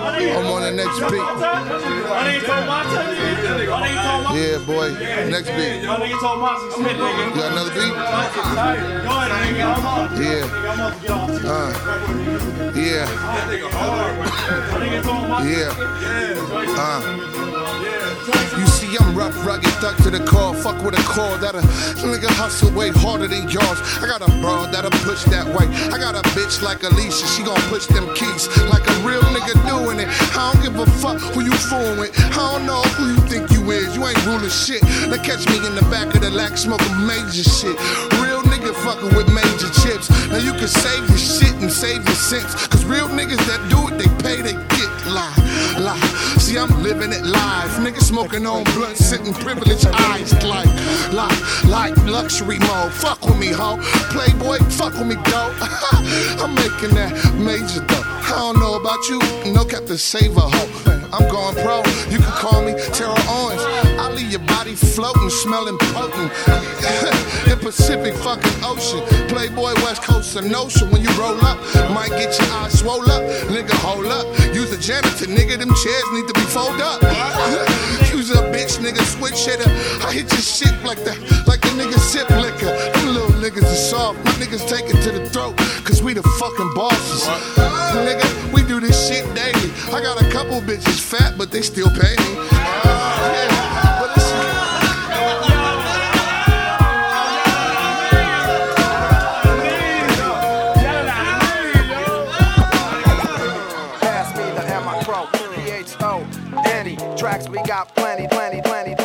I'm on the next beat. Yeah, boy. Next beat. You got another beat? Yeah. Uh. Yeah. Yeah. Uh. You see, I'm rough, rugged, Fuck with a core that a nigga hustle way harder than yours. I got a broad that'll push that way. I got a bitch like Alicia, she gon' push them keys like a real nigga doing it. I don't give a fuck who you fooling with. I don't know who you think you is. You ain't ruling shit. Now catch me in the back of the lack smoking major shit. Real nigga fucking with major chips. Now you can save your shit and save your sense. Cause real niggas that do See, I'm living it live. Niggas smoking on blunt, sitting privileged eyes like, like, like luxury mode. Fuck with me, ho. Playboy, fuck with me, dope. I'm making that major though. I don't know about you, no cap to save a hoe. I'm going pro. You can call me Terra Orange. Your body floating, smelling potent. In Pacific fucking ocean. Playboy West Coast of notion. When you roll up, might get your eyes swole up. Nigga, hold up. Use a janitor, nigga. Them chairs need to be folded up. Use a bitch, nigga. Switch hitter. I hit your shit like the like the nigga sip liquor. Them little niggas are soft. My niggas take it to the throat. Cause we the fucking bosses. Nigga, we do this shit daily. I got a couple bitches fat, but they still pay me. PHO, Danny. Tracks we got plenty, plenty, plenty, plenty.